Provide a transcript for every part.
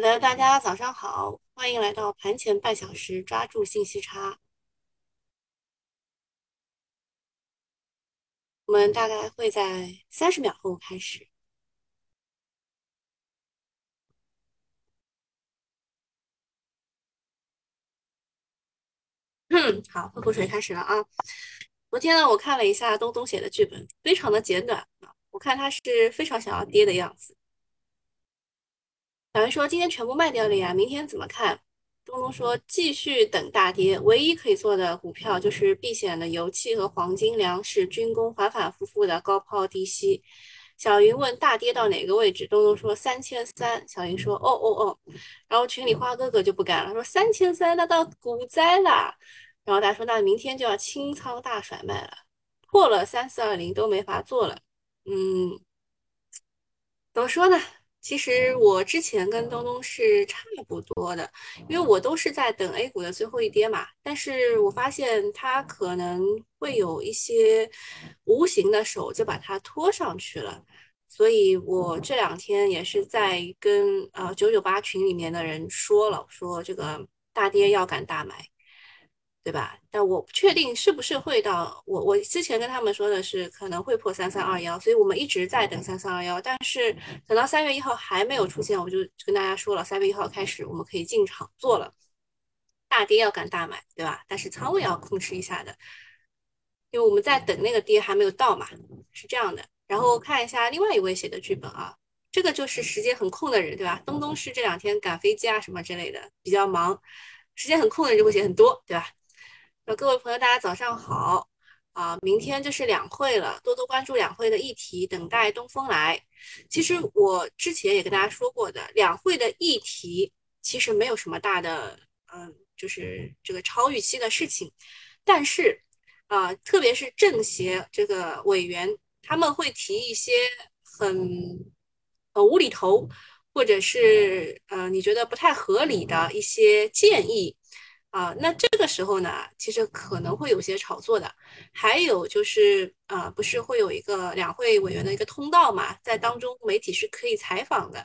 好的，大家早上好，欢迎来到盘前半小时，抓住信息差。我们大概会在三十秒后开始。嗯，好，喝口水，开始了啊。昨天呢，我看了一下东东写的剧本，非常的简短啊，我看他是非常想要跌的样子。小云说：“今天全部卖掉了呀，明天怎么看？”东东说：“继续等大跌，唯一可以做的股票就是避险的油气和黄金、粮食、军工，反反复复的高抛低吸。”小云问：“大跌到哪个位置？”东东说：“三千三。”小云说：“哦哦哦。”然后群里花哥哥就不干了，说：“三千三，那到股灾了。”然后大家说：“那明天就要清仓大甩卖了，破了三四二零都没法做了。”嗯，怎么说呢？其实我之前跟东东是差不多的，因为我都是在等 A 股的最后一跌嘛。但是我发现它可能会有一些无形的手就把它拖上去了，所以我这两天也是在跟呃九九八群里面的人说了，说这个大跌要敢大买。对吧？但我不确定是不是会到我我之前跟他们说的是可能会破三三二幺，所以我们一直在等三三二幺。但是等到三月一号还没有出现，我就跟大家说了，三月一号开始我们可以进场做了。大跌要敢大买，对吧？但是仓位要控制一下的，因为我们在等那个跌还没有到嘛，是这样的。然后看一下另外一位写的剧本啊，这个就是时间很空的人，对吧？东东是这两天赶飞机啊什么之类的比较忙，时间很空的人就会写很多，对吧？各位朋友，大家早上好啊！明天就是两会了，多多关注两会的议题，等待东风来。其实我之前也跟大家说过的，两会的议题其实没有什么大的，嗯，就是这个超预期的事情。但是啊，特别是政协这个委员，他们会提一些很呃无厘头，或者是呃你觉得不太合理的一些建议。啊，那这个时候呢，其实可能会有些炒作的。还有就是，啊，不是会有一个两会委员的一个通道嘛，在当中媒体是可以采访的，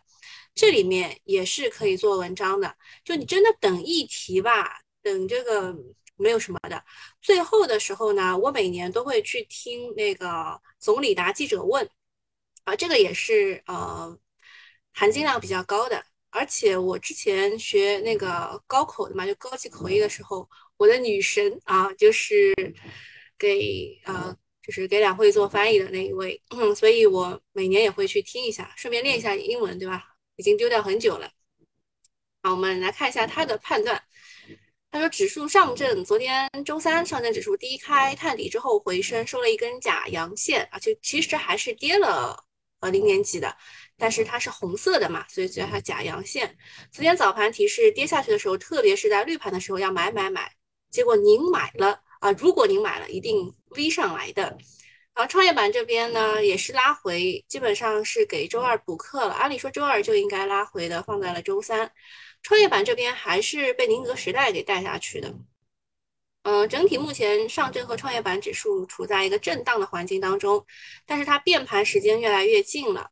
这里面也是可以做文章的。就你真的等议题吧，等这个没有什么的。最后的时候呢，我每年都会去听那个总理答记者问，啊，这个也是呃含金量比较高的。而且我之前学那个高口的嘛，就高级口译的时候，我的女神啊，就是给呃，就是给两会做翻译的那一位，所以我每年也会去听一下，顺便练一下英文，对吧？已经丢掉很久了。好，我们来看一下他的判断。他说，指数上证昨天周三上证指数低开探底之后回升，收了一根假阳线，而且其实还是跌了呃零点几的。但是它是红色的嘛，所以叫它假阳线。昨天早盘提示跌下去的时候，特别是在绿盘的时候要买买买，结果您买了啊！如果您买了，一定 V 上来的。然后，创业板这边呢也是拉回，基本上是给周二补课了。按理说周二就应该拉回的，放在了周三。创业板这边还是被宁德时代给带下去的。嗯，整体目前上证和创业板指数处在一个震荡的环境当中，但是它变盘时间越来越近了。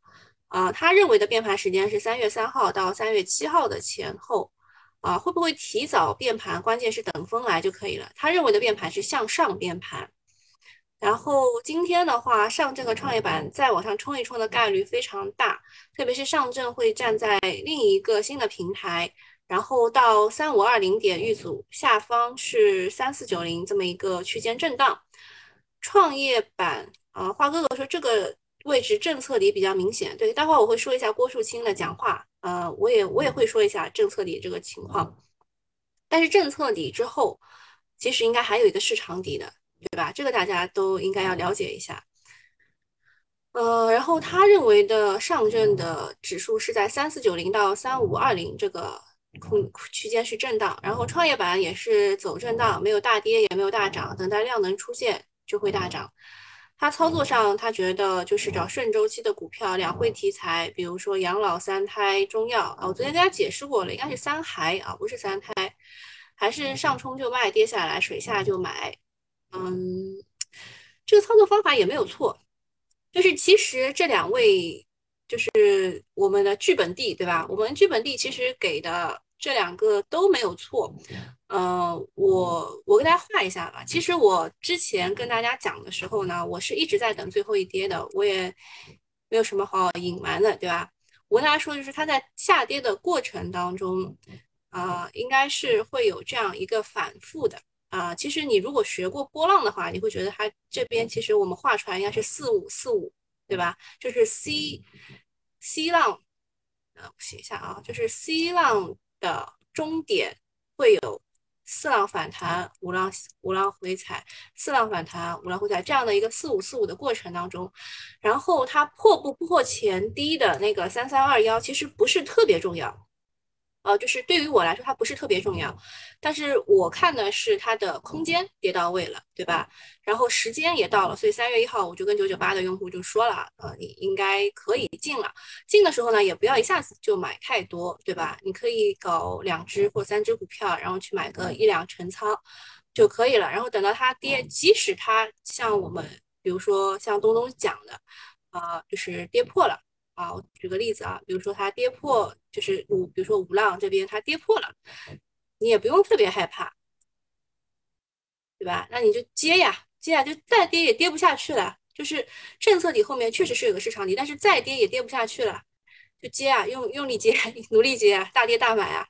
啊，他认为的变盘时间是三月三号到三月七号的前后，啊，会不会提早变盘？关键是等风来就可以了。他认为的变盘是向上变盘，然后今天的话，上证和创业板再往上冲一冲的概率非常大，特别是上证会站在另一个新的平台，然后到三五二零点遇阻，下方是三四九零这么一个区间震荡。创业板，啊，花哥哥说这个。位置政策底比较明显，对，待会儿我会说一下郭树清的讲话，呃，我也我也会说一下政策底这个情况，但是政策底之后，其实应该还有一个市场底的，对吧？这个大家都应该要了解一下。呃，然后他认为的上证的指数是在三四九零到三五二零这个空区间是震荡，然后创业板也是走震荡，没有大跌也没有大涨，等待量能出现就会大涨。他操作上，他觉得就是找顺周期的股票，两会题材，比如说养老、三胎、中药啊。我昨天跟大家解释过了，应该是三孩啊，不是三胎，还是上冲就卖，跌下来水下就买。嗯，这个操作方法也没有错，就是其实这两位就是我们的剧本地，对吧？我们剧本地其实给的这两个都没有错。呃，我我跟大家画一下吧。其实我之前跟大家讲的时候呢，我是一直在等最后一跌的，我也没有什么好隐瞒的，对吧？我跟大家说，就是它在下跌的过程当中，啊，应该是会有这样一个反复的啊。其实你如果学过波浪的话，你会觉得它这边其实我们画出来应该是四五四五，对吧？就是 C C 浪，呃，写一下啊，就是 C 浪的终点会有。四浪反弹，五浪五浪回踩，四浪反弹，五浪回踩，这样的一个四五四五的过程当中，然后它破不破前低的那个三三二幺，其实不是特别重要。呃，就是对于我来说，它不是特别重要，但是我看的是它的空间跌到位了，对吧？然后时间也到了，所以三月一号我就跟九九八的用户就说了，呃，你应该可以进了。进的时候呢，也不要一下子就买太多，对吧？你可以搞两只或三只股票，然后去买个一两成仓就可以了。然后等到它跌，即使它像我们，比如说像东东讲的，啊，就是跌破了。啊，我举个例子啊，比如说它跌破，就是五，比如说五浪这边它跌破了，你也不用特别害怕，对吧？那你就接呀，接呀，就再跌也跌不下去了。就是政策底后面确实是有个市场底，但是再跌也跌不下去了，就接啊，用用力接，努力接啊，大跌大买啊。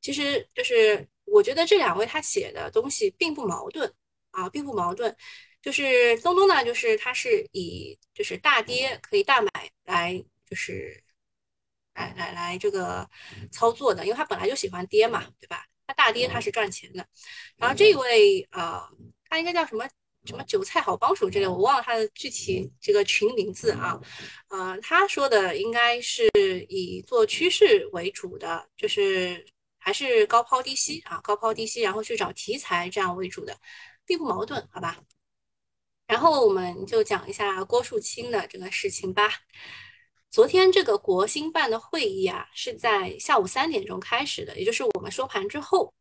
其实就是我觉得这两位他写的东西并不矛盾啊，并不矛盾。就是东东呢，就是他是以就是大跌可以大买来。就是来来来这个操作的，因为他本来就喜欢跌嘛，对吧？他大跌他是赚钱的。然后这一位啊，他应该叫什么什么韭菜好帮手之类，我忘了他的具体这个群名字啊。呃，他说的应该是以做趋势为主的，就是还是高抛低吸啊，高抛低吸，然后去找题材这样为主的，并不矛盾，好吧？然后我们就讲一下郭树清的这个事情吧。昨天这个国新办的会议啊，是在下午三点钟开始的，也就是我们收盘之后。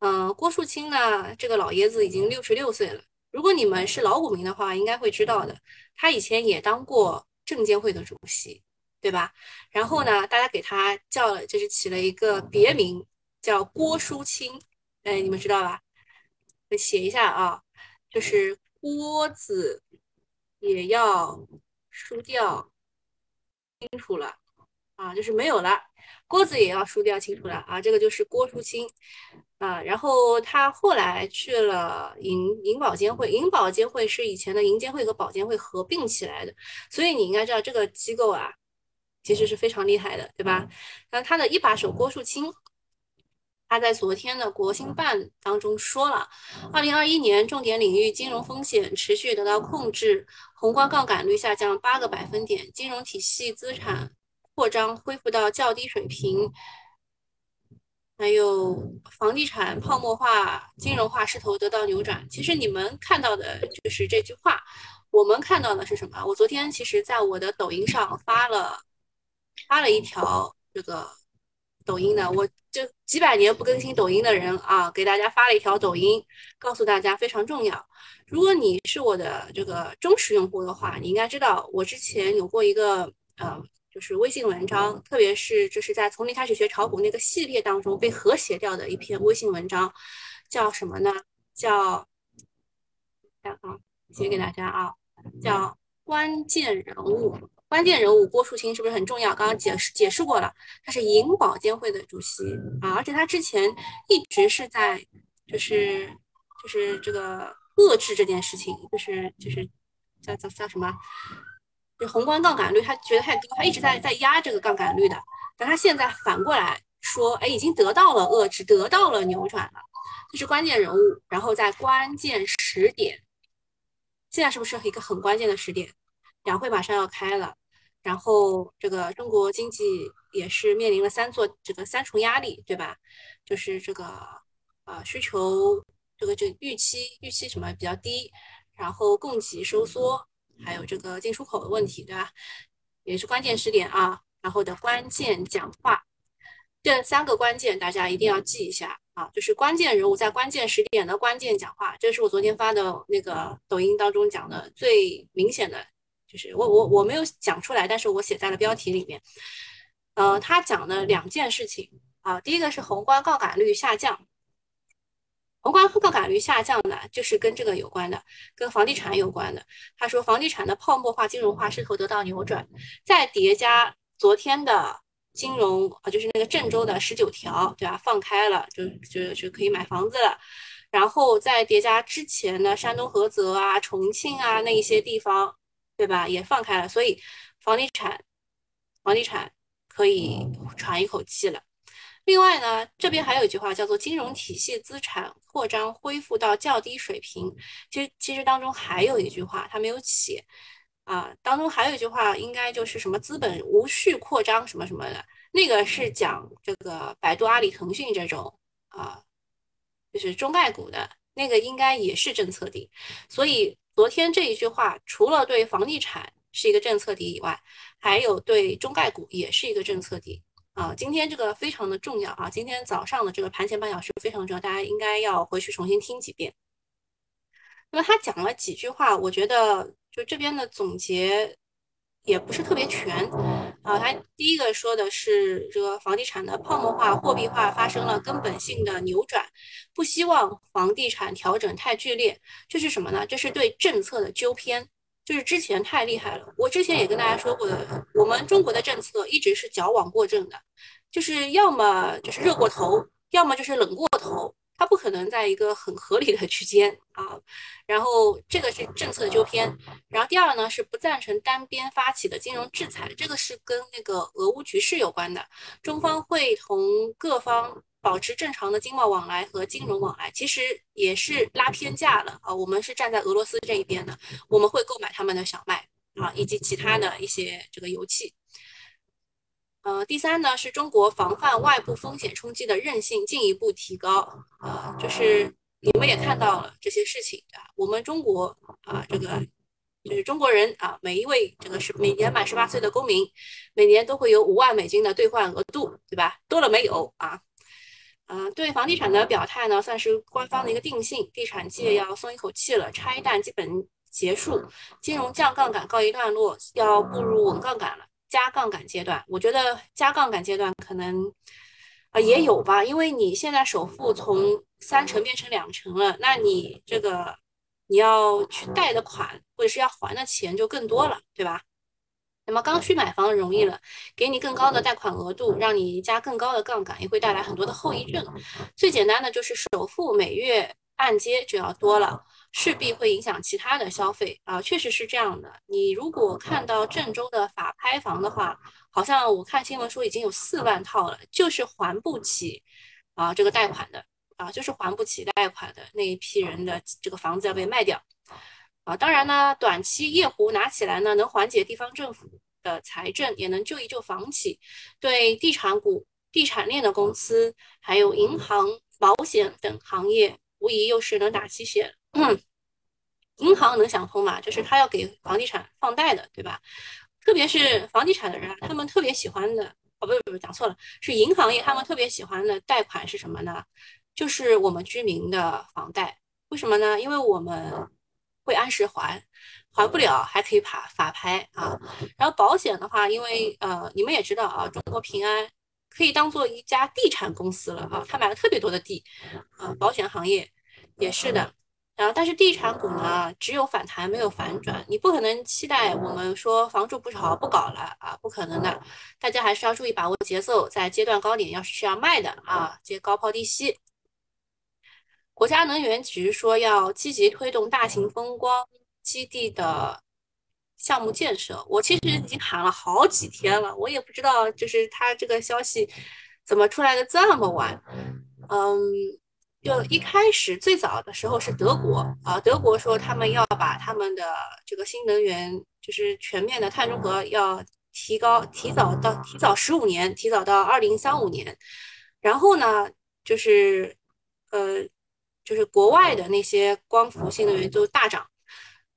嗯，郭树清呢，这个老爷子已经六十六岁了。如果你们是老股民的话，应该会知道的，他以前也当过证监会的主席，对吧？然后呢，大家给他叫了，就是起了一个别名，叫郭淑清。哎，你们知道吧？我写一下啊，就是郭子也要输掉。清楚了啊，就是没有了，郭子也要输掉，清楚了啊，这个就是郭淑清啊。然后他后来去了银银保监会，银保监会是以前的银监会和保监会合并起来的，所以你应该知道这个机构啊，其实是非常厉害的，对吧？那他的一把手郭树清，他在昨天的国新办当中说了，二零二一年重点领域金融风险持续得到控制。宏观杠杆率下降八个百分点，金融体系资产扩张恢复到较低水平，还有房地产泡沫化、金融化势头得到扭转。其实你们看到的就是这句话，我们看到的是什么？我昨天其实在我的抖音上发了发了一条这个抖音的，我就几百年不更新抖音的人啊，给大家发了一条抖音，告诉大家非常重要。如果你是我的这个忠实用户的话，你应该知道我之前有过一个呃，就是微信文章，特别是就是在从零开始学炒股那个系列当中被和谐掉的一篇微信文章，叫什么呢？叫，啊，写给大家啊，叫关键人物，关键人物郭树清是不是很重要？刚刚解释解释过了，他是银保监会的主席啊，而且他之前一直是在就是就是这个。遏制这件事情，就是就是叫叫叫什么？就宏观杠杆率，他觉得太高，他一直在在压这个杠杆率的。但他现在反过来说，哎，已经得到了遏制，得到了扭转了，这是关键人物。然后在关键时点，现在是不是一个很关键的时点？两会马上要开了，然后这个中国经济也是面临了三座这个三重压力，对吧？就是这个呃需求。这个这预期预期什么比较低，然后供给收缩，还有这个进出口的问题，对吧？也是关键时点啊，然后的关键讲话，这三个关键大家一定要记一下啊，就是关键人物在关键时点的关键讲话，这是我昨天发的那个抖音当中讲的最明显的就是我我我没有讲出来，但是我写在了标题里面。呃，他讲了两件事情啊，第一个是宏观杠杆率下降，宏观杠杆率下降呢，就是跟这个有关的，跟房地产有关的。他说房地产的泡沫化、金融化势头得到扭转，再叠加昨天的金融啊，就是那个郑州的十九条，对吧？放开了，就就就可以买房子了。然后再叠加之前的山东菏泽啊、重庆啊那一些地方，对吧？也放开了，所以房地产，房地产可以喘一口气了。另外呢，这边还有一句话叫做“金融体系资产扩张恢复到较低水平”。其实其实当中还有一句话，他没有写啊。当中还有一句话，应该就是什么资本无序扩张什么什么的，那个是讲这个百度、阿里、腾讯这种啊。就是中概股的那个应该也是政策底，所以昨天这一句话除了对房地产是一个政策底以外，还有对中概股也是一个政策底啊。今天这个非常的重要啊，今天早上的这个盘前半小时非常重要，大家应该要回去重新听几遍。那么他讲了几句话，我觉得就这边的总结。也不是特别全啊。他第一个说的是这个房地产的泡沫化、货币化发生了根本性的扭转，不希望房地产调整太剧烈。这是什么呢？这是对政策的纠偏，就是之前太厉害了。我之前也跟大家说过的，我们中国的政策一直是矫枉过正的，就是要么就是热过头，要么就是冷过头。它不可能在一个很合理的区间啊，然后这个是政策纠偏，然后第二呢是不赞成单边发起的金融制裁，这个是跟那个俄乌局势有关的，中方会同各方保持正常的经贸往来和金融往来，其实也是拉偏架了啊，我们是站在俄罗斯这一边的，我们会购买他们的小麦啊以及其他的一些这个油气。呃，第三呢，是中国防范外部风险冲击的韧性进一步提高。啊，就是你们也看到了这些事情啊，我们中国啊，这个就是中国人啊，每一位这个是每年满十八岁的公民，每年都会有五万美金的兑换额度，对吧？多了没有啊？嗯，对房地产的表态呢，算是官方的一个定性，地产界要松一口气了，拆弹基本结束，金融降杠杆告一段落，要步入稳杠杆了。加杠杆阶段，我觉得加杠杆阶段可能啊也有吧，因为你现在首付从三成变成两成了，那你这个你要去贷的款或者是要还的钱就更多了，对吧？那么刚需买房容易了，给你更高的贷款额度，让你加更高的杠杆，也会带来很多的后遗症。最简单的就是首付每月按揭就要多了。势必会影响其他的消费啊，确实是这样的。你如果看到郑州的法拍房的话，好像我看新闻说已经有四万套了，就是还不起啊这个贷款的啊，就是还不起贷款的那一批人的这个房子要被卖掉啊。当然呢，短期夜壶拿起来呢，能缓解地方政府的财政，也能救一救房企。对地产股、地产链的公司，还有银行、保险等行业，无疑又是能打鸡血。嗯，银行能想通嘛？就是他要给房地产放贷的，对吧？特别是房地产的人啊，他们特别喜欢的，哦，不不不，讲错了，是银行业，他们特别喜欢的贷款是什么呢？就是我们居民的房贷。为什么呢？因为我们会按时还，还不了还可以法法拍啊。然后保险的话，因为呃，你们也知道啊，中国平安可以当做一家地产公司了啊，他买了特别多的地啊，保险行业也是的。然后，但是地产股呢，只有反弹没有反转，你不可能期待我们说房住不炒不搞了啊，不可能的。大家还是要注意把握节奏，在阶段高点要是需要卖的啊，接高抛低吸。国家能源局说要积极推动大型风光基地的项目建设，我其实已经喊了好几天了，我也不知道就是他这个消息怎么出来的这么晚，嗯。就一开始最早的时候是德国啊，德国说他们要把他们的这个新能源，就是全面的碳中和要提高，提早到提早十五年，提早到二零三五年。然后呢，就是呃，就是国外的那些光伏新能源就大涨，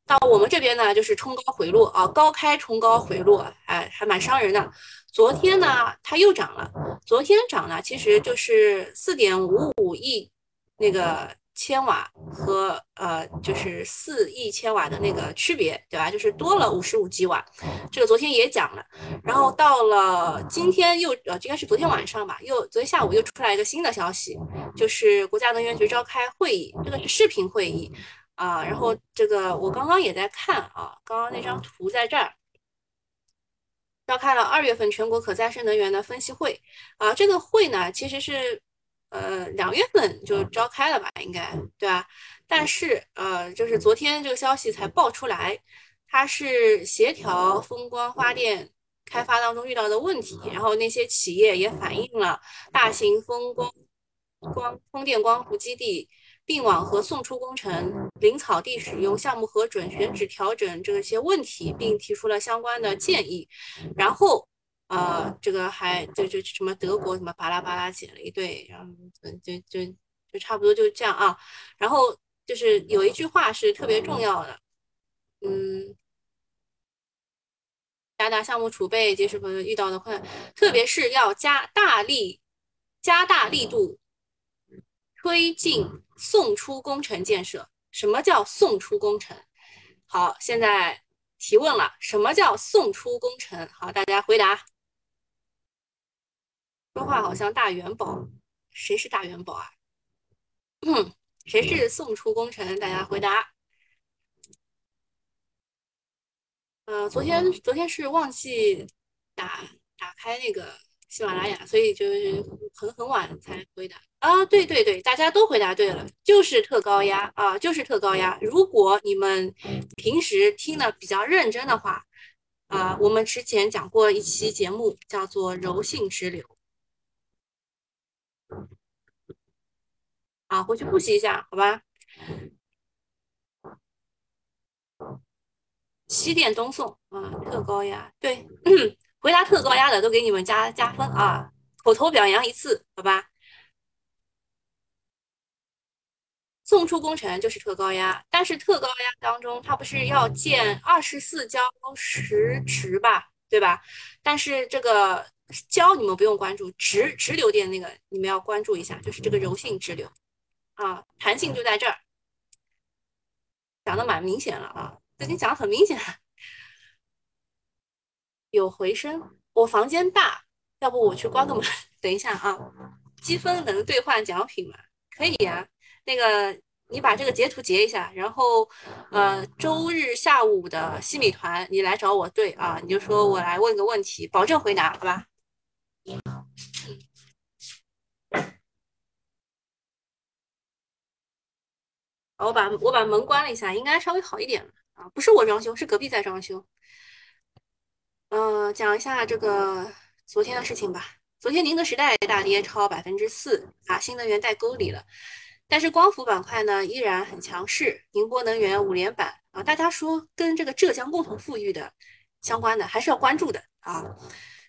到我们这边呢就是冲高回落啊，高开冲高回落，哎，还蛮伤人的。昨天呢，它又涨了，昨天涨了，其实就是四点五五亿。那个千瓦和呃就是四亿千瓦的那个区别，对吧？就是多了五十五吉瓦，这个昨天也讲了。然后到了今天又呃应该是昨天晚上吧，又昨天下午又出来一个新的消息，就是国家能源局召开会议，这个是视频会议啊。然后这个我刚刚也在看啊，刚刚那张图在这儿。召开了二月份全国可再生能源的分析会啊，这个会呢其实是呃两月份就召开了吧，应该对吧？但是呃，就是昨天这个消息才爆出来，它是协调风光发电开发当中遇到的问题，然后那些企业也反映了大型风光光风电光伏基地。并网和送出工程林草地使用、项目核准、选址调整这些问题，并提出了相关的建议。然后，呃，这个还就就什么德国什么巴拉巴拉写了一堆，然后就就就差不多就这样啊。然后就是有一句话是特别重要的，嗯，加大项目储备，及时遇到的困难，特别是要加大力、加大力度。推进送出工程建设。什么叫送出工程？好，现在提问了，什么叫送出工程？好，大家回答。说话好像大元宝，谁是大元宝啊？嗯，谁是送出工程？大家回答。呃，昨天昨天是忘记打打开那个喜马拉雅，所以就是很很晚才回答。啊，对对对，大家都回答对了，就是特高压啊，就是特高压。如果你们平时听的比较认真的话，啊，我们之前讲过一期节目，叫做柔性直流，啊，回去复习一下，好吧？西电东送啊，特高压，对，回答特高压的都给你们加加分啊，口头表扬一次，好吧？送出工程就是特高压，但是特高压当中，它不是要建二十四焦实池吧，对吧？但是这个焦你们不用关注，直直流电那个你们要关注一下，就是这个柔性直流啊，弹性就在这儿，讲的蛮明显了啊，最近讲的很明显。有回声，我房间大，要不我去关个门？等一下啊，积分能兑换奖品吗？可以呀。那个，你把这个截图截一下，然后，呃，周日下午的西米团，你来找我对啊，你就说我来问个问题，保证回答，好吧？我把我把门关了一下，应该稍微好一点啊，不是我装修，是隔壁在装修。嗯，讲一下这个昨天的事情吧。昨天宁德时代大跌超百分之四啊，新能源带沟里了。但是光伏板块呢依然很强势，宁波能源五连板啊，大家说跟这个浙江共同富裕的相关的还是要关注的啊。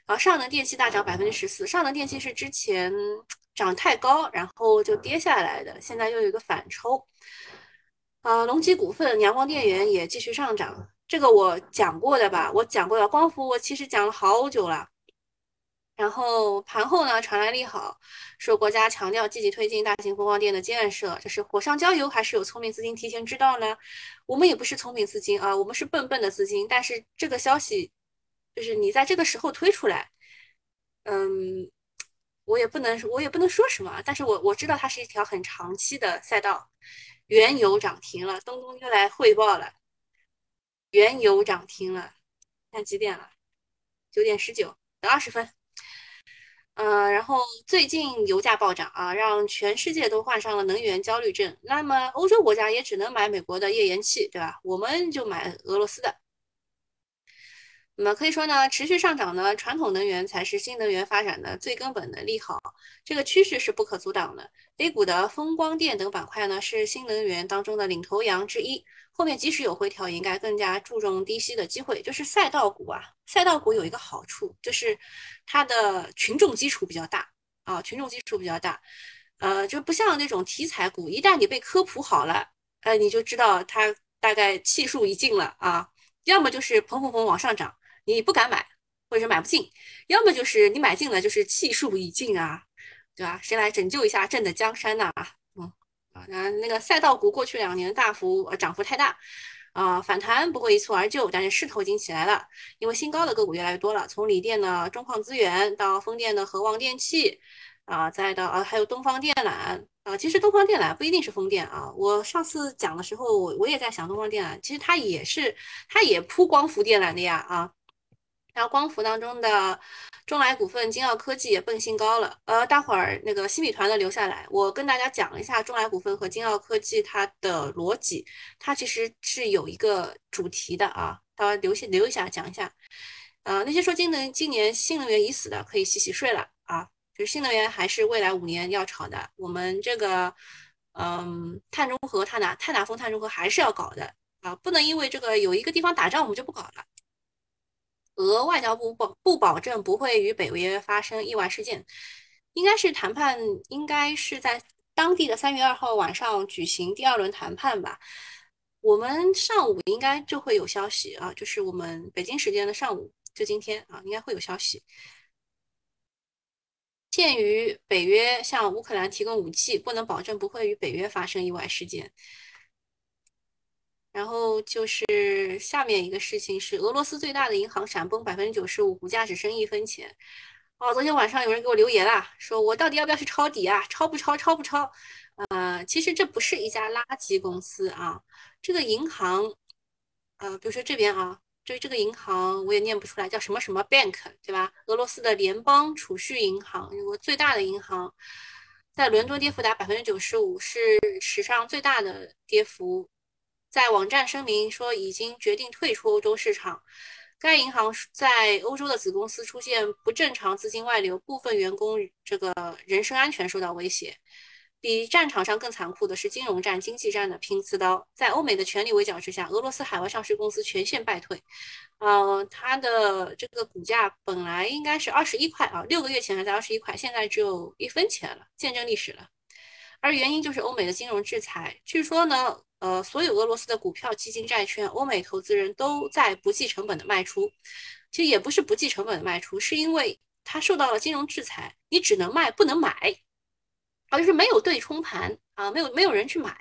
然后上能电气大涨百分之十四，上能电气是之前涨太高，然后就跌下来的，现在又有一个反抽。啊，隆基股份、阳光电源也继续上涨，这个我讲过的吧？我讲过的光伏，我其实讲了好久了。然后盘后呢传来利好，说国家强调积极推进大型风光电的建设，就是火上浇油还是有聪明资金提前知道呢？我们也不是聪明资金啊，我们是笨笨的资金。但是这个消息就是你在这个时候推出来，嗯，我也不能我也不能说什么。但是我我知道它是一条很长期的赛道。原油涨停了，东东又来汇报了，原油涨停了，看几点了？九点十九，等二十分。呃，然后最近油价暴涨啊，让全世界都患上了能源焦虑症。那么欧洲国家也只能买美国的页岩气，对吧？我们就买俄罗斯的。那么可以说呢，持续上涨呢，传统能源才是新能源发展的最根本的利好，这个趋势是不可阻挡的。A 股的风光电等板块呢，是新能源当中的领头羊之一。后面即使有回调，也应该更加注重低吸的机会。就是赛道股啊，赛道股有一个好处，就是它的群众基础比较大啊，群众基础比较大，呃，就不像那种题材股，一旦你被科普好了，呃，你就知道它大概气数已尽了啊，要么就是砰砰砰往上涨。你不敢买，或者是买不进，要么就是你买进了，就是气数已尽啊，对吧？谁来拯救一下朕的江山呐？嗯，啊，那那个赛道股过去两年大幅涨幅太大，啊，反弹不会一蹴而就，但是势头已经起来了，因为新高的个股越来越多了，从锂电的中矿资源到风电的和旺电器，啊，再到啊还有东方电缆，啊，其实东方电缆不一定是风电啊，我上次讲的时候我我也在想东方电缆，其实它也是它也铺光伏电缆的呀啊。然后光伏当中的中来股份、金奥科技也蹦新高了。呃，待会儿那个新米团的留下来，我跟大家讲一下中来股份和金奥科技它的逻辑，它其实是有一个主题的啊，大家留下留一下讲一下。呃，那些说今能今年新能源已死的，可以洗洗睡了啊，就是新能源还是未来五年要炒的。我们这个嗯，碳中和、碳达碳达峰、碳中和还是要搞的啊，不能因为这个有一个地方打仗，我们就不搞了。俄外交部保不保证不会与北约发生意外事件，应该是谈判，应该是在当地的三月二号晚上举行第二轮谈判吧。我们上午应该就会有消息啊，就是我们北京时间的上午，就今天啊，应该会有消息。鉴于北约向乌克兰提供武器，不能保证不会与北约发生意外事件。然后就是下面一个事情是，俄罗斯最大的银行闪崩百分之九十五，股价只剩一分钱。哦，昨天晚上有人给我留言啦，说我到底要不要去抄底啊？抄不抄？抄不抄？呃，其实这不是一家垃圾公司啊，这个银行，呃，比如说这边啊，就这个银行我也念不出来，叫什么什么 bank，对吧？俄罗斯的联邦储蓄银行，有个最大的银行，在伦敦跌幅达百分之九十五，是史上最大的跌幅。在网站声明说，已经决定退出欧洲市场。该银行在欧洲的子公司出现不正常资金外流，部分员工这个人身安全受到威胁。比战场上更残酷的是金融战、经济战的拼刺刀。在欧美的全力围剿之下，俄罗斯海外上市公司全线败退。呃，它的这个股价本来应该是二十一块啊，六个月前还在二十一块，现在只有一分钱了，见证历史了。而原因就是欧美的金融制裁。据说呢。呃，所有俄罗斯的股票、基金、债券，欧美投资人都在不计成本的卖出。其实也不是不计成本的卖出，是因为它受到了金融制裁，你只能卖不能买，啊，就是没有对冲盘啊，没有没有人去买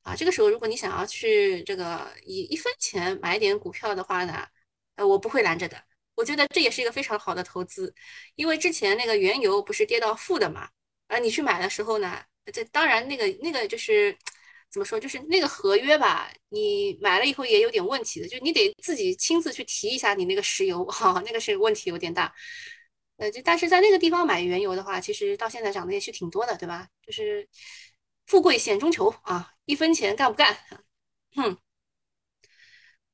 啊。这个时候，如果你想要去这个以一分钱买点股票的话呢，呃，我不会拦着的。我觉得这也是一个非常好的投资，因为之前那个原油不是跌到负的嘛，啊，你去买的时候呢，这当然那个那个就是。怎么说？就是那个合约吧，你买了以后也有点问题的，就你得自己亲自去提一下你那个石油，哈，那个是问题有点大。呃，就但是在那个地方买原油的话，其实到现在涨的也是挺多的，对吧？就是富贵险中求啊，一分钱干不干？哼。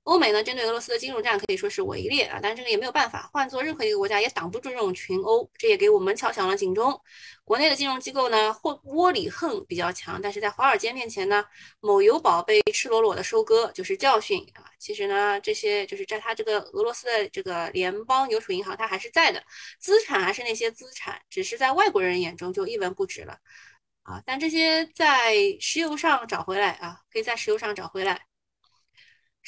欧美呢，针对俄罗斯的金融战可以说是围猎啊，但这个也没有办法，换做任何一个国家也挡不住这种群殴，这也给我们敲响了警钟。国内的金融机构呢，或窝里横比较强，但是在华尔街面前呢，某油宝被赤裸裸的收割就是教训啊。其实呢，这些就是在它这个俄罗斯的这个联邦邮储银行，它还是在的，资产还是那些资产，只是在外国人眼中就一文不值了啊。但这些在石油上找回来啊，可以在石油上找回来。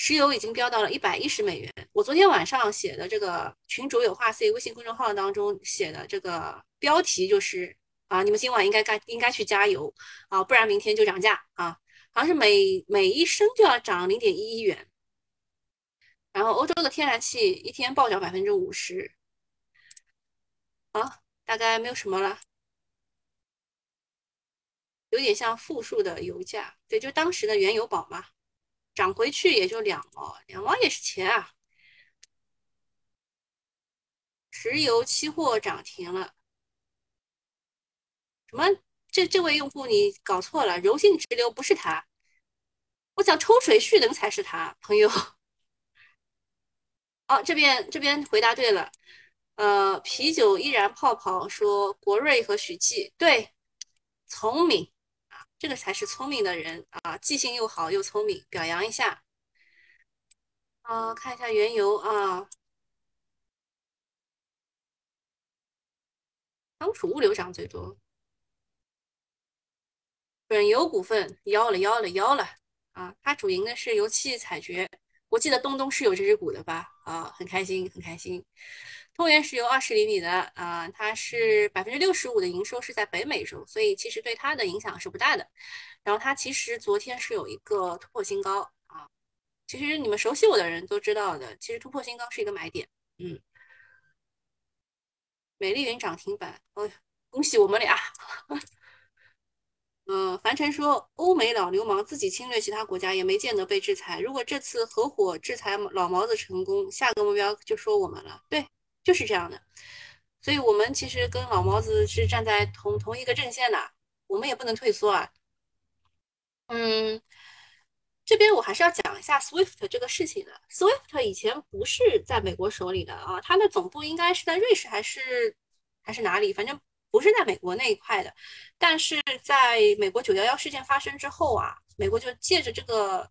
石油已经飙到了一百一十美元。我昨天晚上写的这个群主有话 C 微信公众号当中写的这个标题就是啊，你们今晚应该该应该去加油啊，不然明天就涨价啊，好像是每每一升就要涨零点一一元。然后欧洲的天然气一天暴涨百分之五十。好，大概没有什么了，有点像负数的油价，对，就当时的原油宝嘛。涨回去也就两毛，两毛也是钱啊。石油期货涨停了，什么？这这位用户你搞错了，柔性直流不是它，我讲抽水蓄能才是它，朋友。哦，这边这边回答对了，呃，啤酒依然泡泡说国瑞和许继对，聪明。这个才是聪明的人啊，记性又好又聪明，表扬一下。啊，看一下原油啊，仓储物流涨最多。本油股份腰了腰了腰了啊！它主营的是油气采掘，我记得东东是有这只股的吧？啊，很开心很开心。通源石油二十厘米的，啊，它是百分之六十五的营收是在北美洲，所以其实对它的影响是不大的。然后它其实昨天是有一个突破新高啊，其实你们熟悉我的人都知道的，其实突破新高是一个买点。嗯，美丽云涨停板，哎，恭喜我们俩。呃，樊晨说，欧美老流氓自己侵略其他国家，也没见得被制裁。如果这次合伙制裁老毛子成功，下个目标就说我们了。对，就是这样的。所以，我们其实跟老毛子是站在同同一个阵线的，我们也不能退缩啊。嗯，这边我还是要讲一下 SWIFT 这个事情的。SWIFT 以前不是在美国手里的啊，它的总部应该是在瑞士还是还是哪里？反正。不是在美国那一块的，但是在美国九幺幺事件发生之后啊，美国就借着这个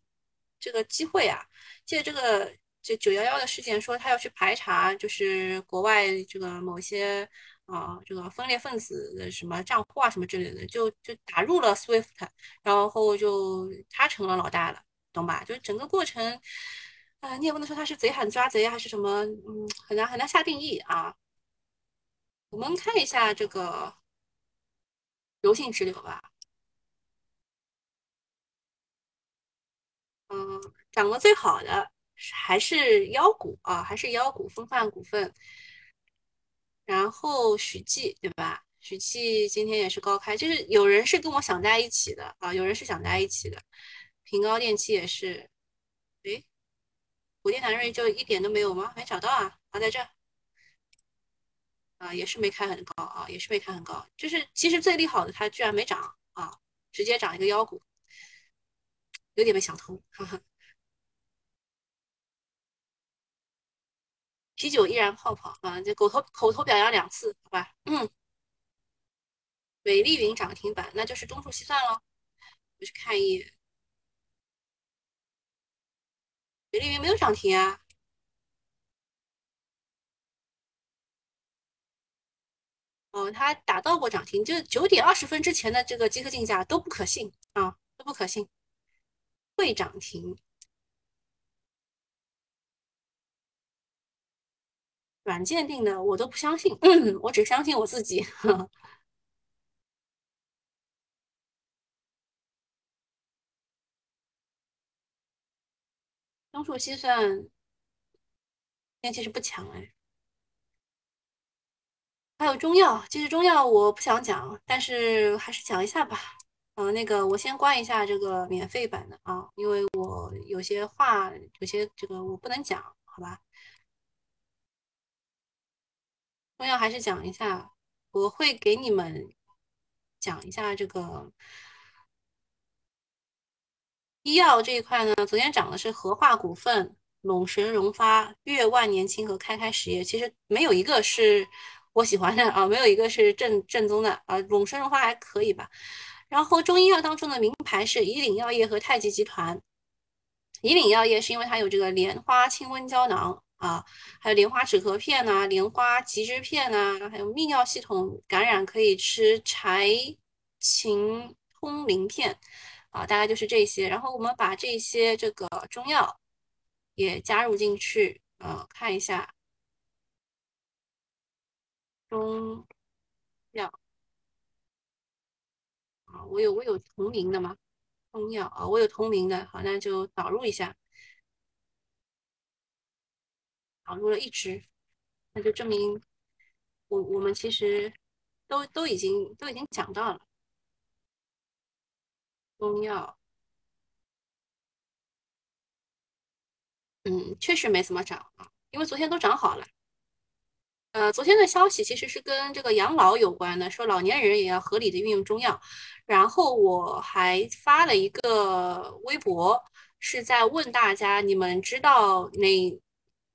这个机会啊，借这个这九幺幺的事件，说他要去排查，就是国外这个某些啊这个分裂分子的什么账户啊什么之类的，就就打入了 SWIFT，然后就他成了老大了，懂吧？就是整个过程，啊，你也不能说他是贼喊抓贼还是什么，嗯，很难很难下定义啊。我们看一下这个柔性直流吧，嗯，涨得最好的还是妖股啊，还是妖股，风范股份，然后许继对吧？许继今天也是高开，就是有人是跟我想在一起的啊，有人是想在一起的，平高电器也是，诶，普电南瑞就一点都没有吗？没找到啊，啊，在这。啊，也是没开很高啊，也是没开很高，就是其实最利好的它居然没涨啊，直接涨一个妖股，有点没想通。哈哈。啤酒依然泡泡啊，这口头口头表扬两次，好吧？嗯。美丽云涨停板，那就是中数细算喽。我去看一眼，美丽云没有涨停啊。哦，它达到过涨停，就是九点二十分之前的这个集合竞价都不可信啊，都不可信。会涨停，软件定的我都不相信，我只相信我自己。中数西算，天其实不强哎。还有中药，其实中药我不想讲，但是还是讲一下吧。嗯，那个我先关一下这个免费版的啊，因为我有些话，有些这个我不能讲，好吧？中药还是讲一下，我会给你们讲一下这个医药这一块呢。昨天涨的是合化股份、陇神荣发、粤万年青和开开实业，其实没有一个是。我喜欢的啊，没有一个是正正宗的啊。陇神荣发还可以吧。然后中医药当中的名牌是以岭药业和太极集团。以岭药业是因为它有这个莲花清瘟胶囊啊，还有莲花止咳片呐，莲花吉之片呐，还有泌尿系统感染可以吃柴芩通灵片啊，大概就是这些。然后我们把这些这个中药也加入进去啊，看一下。中药啊，我有我有同名的吗？中药啊，我有同名的，好，那就导入一下，导入了一支，那就证明我我们其实都都已经都已经讲到了中药，嗯，确实没怎么涨啊，因为昨天都涨好了。呃，昨天的消息其实是跟这个养老有关的，说老年人也要合理的运用中药。然后我还发了一个微博，是在问大家，你们知道哪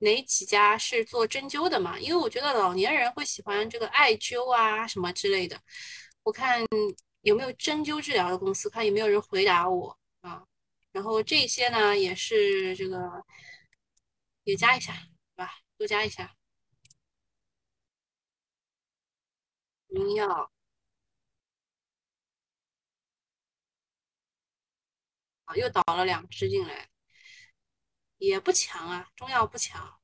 哪几家是做针灸的吗？因为我觉得老年人会喜欢这个艾灸啊什么之类的。我看有没有针灸治疗的公司，看有没有人回答我啊。然后这些呢，也是这个也加一下，对吧？多加一下。中药啊，又倒了两只进来，也不强啊，中药不强。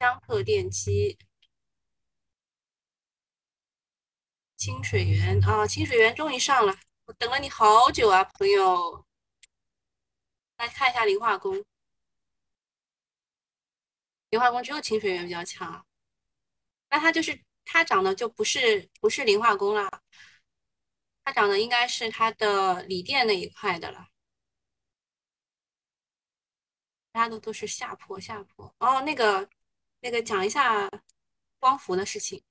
江特电机、清水源啊，清水源终于上了，我等了你好久啊，朋友。来看一下磷化工，磷化工只有清水源比较强，那它就是它涨的就不是不是磷化工了，它涨的应该是它的锂电那一块的了。大家都都是下坡下坡哦，那个那个讲一下光伏的事情。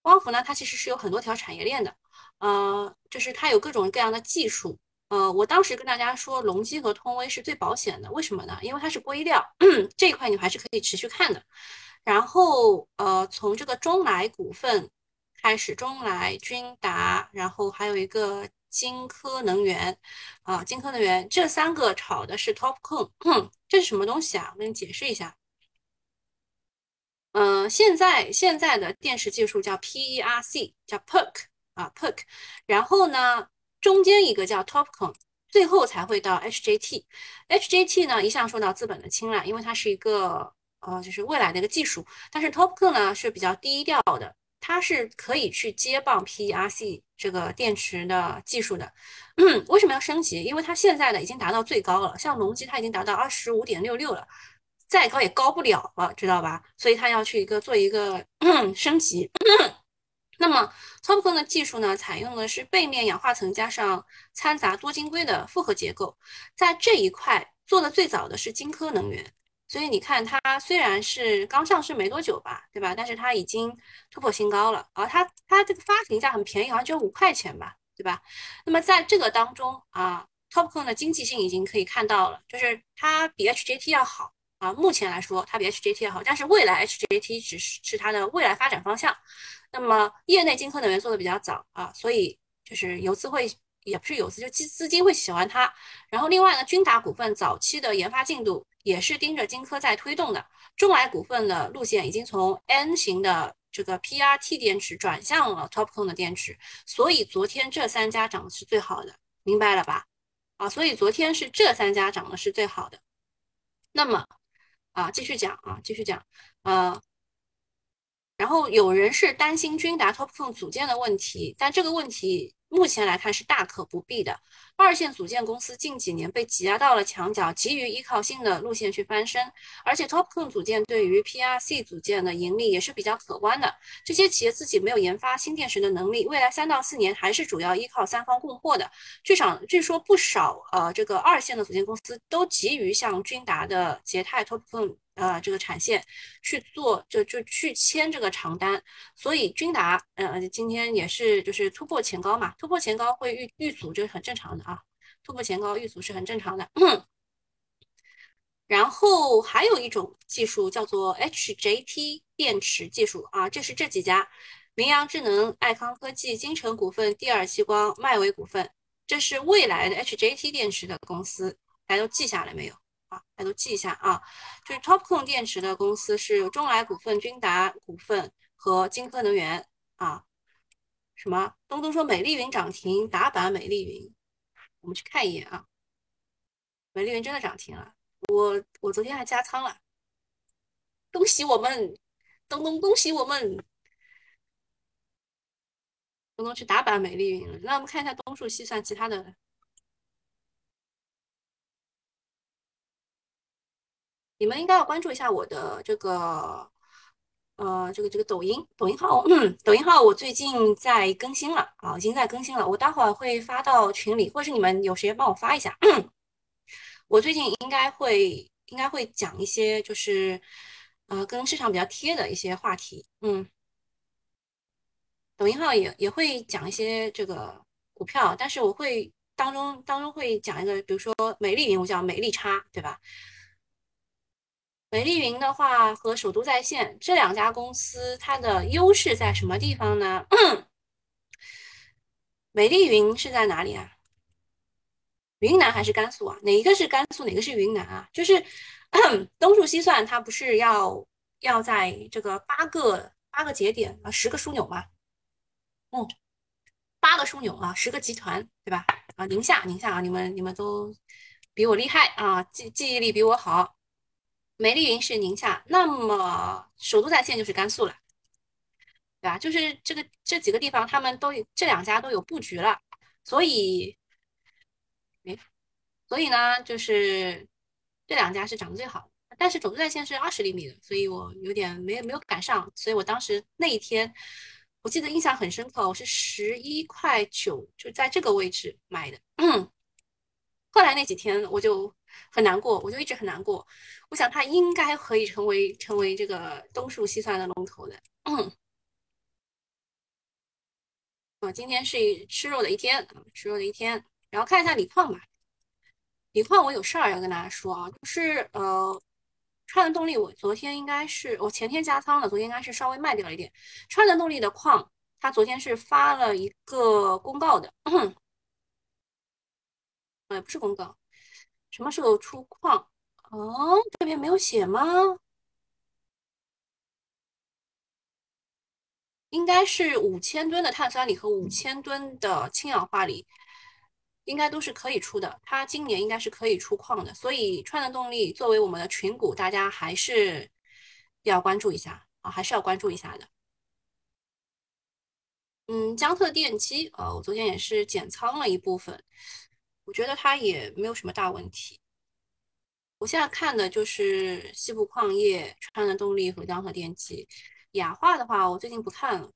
光伏呢，它其实是有很多条产业链的，呃，就是它有各种各样的技术。呃，我当时跟大家说，隆基和通威是最保险的，为什么呢？因为它是硅料 这一块，你还是可以持续看的。然后呃，从这个中来股份开始，中来、君达，然后还有一个。金科能源啊，金科能源这三个炒的是 TOPCon，这是什么东西啊？我给你解释一下。嗯，现在现在的电池技术叫 PERC，叫 PERC 啊 PERC，然后呢，中间一个叫 TOPCon，最后才会到 HJT。HJT 呢，一向受到资本的青睐，因为它是一个呃，就是未来的一个技术。但是 TOPCon 呢是比较低调的。它是可以去接棒 PERC 这个电池的技术的。嗯为什么要升级？因为它现在呢已经达到最高了，像隆基它已经达到二十五点六六了，再高也高不了了，知道吧？所以它要去一个做一个嗯 升级。那么 TOPCon 的技术呢，采用的是背面氧化层加上掺杂多晶硅的复合结构，在这一块做的最早的是晶科能源。所以你看，它虽然是刚上市没多久吧，对吧？但是它已经突破新高了。而它它这个发行价很便宜，好像只有五块钱吧，对吧？那么在这个当中啊，TOPCon 的经济性已经可以看到了，就是它比 HJT 要好啊。目前来说，它比 HJT 要好，但是未来 HJT 只是是它的未来发展方向。那么业内金科能源做的比较早啊，所以就是游资会。也不是有资，就资资金会喜欢它。然后另外呢，君达股份早期的研发进度也是盯着金科在推动的。中来股份的路线已经从 N 型的这个 PRT 电池转向了 TOPCon 的电池，所以昨天这三家涨的是最好的，明白了吧？啊，所以昨天是这三家涨的是最好的。那么啊，继续讲啊，继续讲，呃，然后有人是担心君达 TOPCon 组件的问题，但这个问题。目前来看是大可不必的。二线组件公司近几年被挤压到了墙角，急于依靠新的路线去翻身。而且 TOPCon 组件对于 PRC 组件的盈利也是比较可观的。这些企业自己没有研发新电池的能力，未来三到四年还是主要依靠三方供货的。据场据说不少呃这个二线的组件公司都急于向君达的捷泰 TOPCon。呃，这个产线去做，就就去签这个长单，所以君达，呃，今天也是就是突破前高嘛，突破前高会遇遇阻，这是很正常的啊，突破前高遇阻是很正常的。然后还有一种技术叫做 HJT 电池技术啊，这是这几家：明阳智能、爱康科技、金城股份、第二激光、迈威股份，这是未来的 HJT 电池的公司，大家都记下来没有？啊，大家都记一下啊，就是 TOPCon 电池的公司是中来股份、君达股份和金科能源啊。什么？东东说美丽云涨停，打板美丽云，我们去看一眼啊。美丽云真的涨停了，我我昨天还加仓了，恭喜我们，东东恭喜我们，东东去打板美丽云了。那我们看一下东数西算其他的。你们应该要关注一下我的这个，呃，这个这个抖音抖音号，抖音号我最近在更新了啊，已经在更新了，我待会儿会发到群里，或者是你们有时间帮我发一下。我最近应该会应该会讲一些就是呃跟市场比较贴的一些话题，嗯，抖音号也也会讲一些这个股票，但是我会当中当中会讲一个，比如说美丽，我叫美丽差，对吧？美丽云的话和首都在线这两家公司，它的优势在什么地方呢？美丽云是在哪里啊？云南还是甘肃啊？哪一个是甘肃，哪个是云南啊？就是 东数西算，它不是要要在这个八个八个节点啊，十个枢纽吗？嗯，八个枢纽啊，十个集团，对吧？啊，宁夏，宁夏啊，你们你们都比我厉害啊，记记忆力比我好。美丽云是宁夏，那么首都在线就是甘肃了，对吧？就是这个这几个地方，他们都这两家都有布局了，所以，诶，所以呢，就是这两家是涨得最好的，但是首都在线是二十厘米的，所以我有点没没有赶上，所以我当时那一天，我记得印象很深刻，我是十一块九就在这个位置买的，嗯后来那几天我就很难过，我就一直很难过。我想它应该可以成为成为这个东数西算的龙头的。嗯，我今天是吃肉的一天，吃肉的一天。然后看一下锂矿吧，锂矿我有事儿要跟大家说啊，就是呃，川能动力我昨天应该是我前天加仓了，昨天应该是稍微卖掉了一点。川能动力的矿，它昨天是发了一个公告的，呃，不是公告。什么时候出矿？哦，这边没有写吗？应该是五千吨的碳酸锂和五千吨的氢氧化锂，应该都是可以出的。它今年应该是可以出矿的，所以川能动力作为我们的群股，大家还是要关注一下啊，还是要关注一下的。嗯，江特电机，呃，我昨天也是减仓了一部分，我觉得它也没有什么大问题。我现在看的就是西部矿业、川能动力和江河电机。雅化的话，我最近不看了。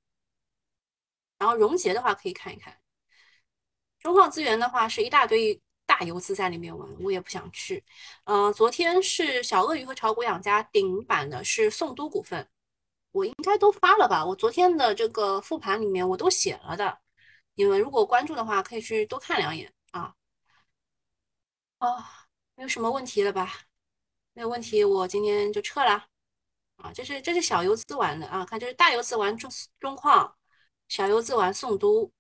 然后融捷的话可以看一看。中矿资源的话是一大堆大游资在里面玩，我也不想去。嗯，昨天是小鳄鱼和炒股养家顶板的是宋都股份，我应该都发了吧？我昨天的这个复盘里面我都写了的。你们如果关注的话，可以去多看两眼。哦，没有什么问题了吧？没有问题，我今天就撤了。啊，这是这是小游资玩的啊，看这是大游资玩中中矿，小游资玩宋都，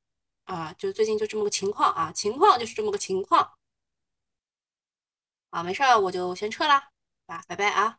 啊，就最近就这么个情况啊，情况就是这么个情况。啊，没事儿，我就先撤了，啊，拜拜啊。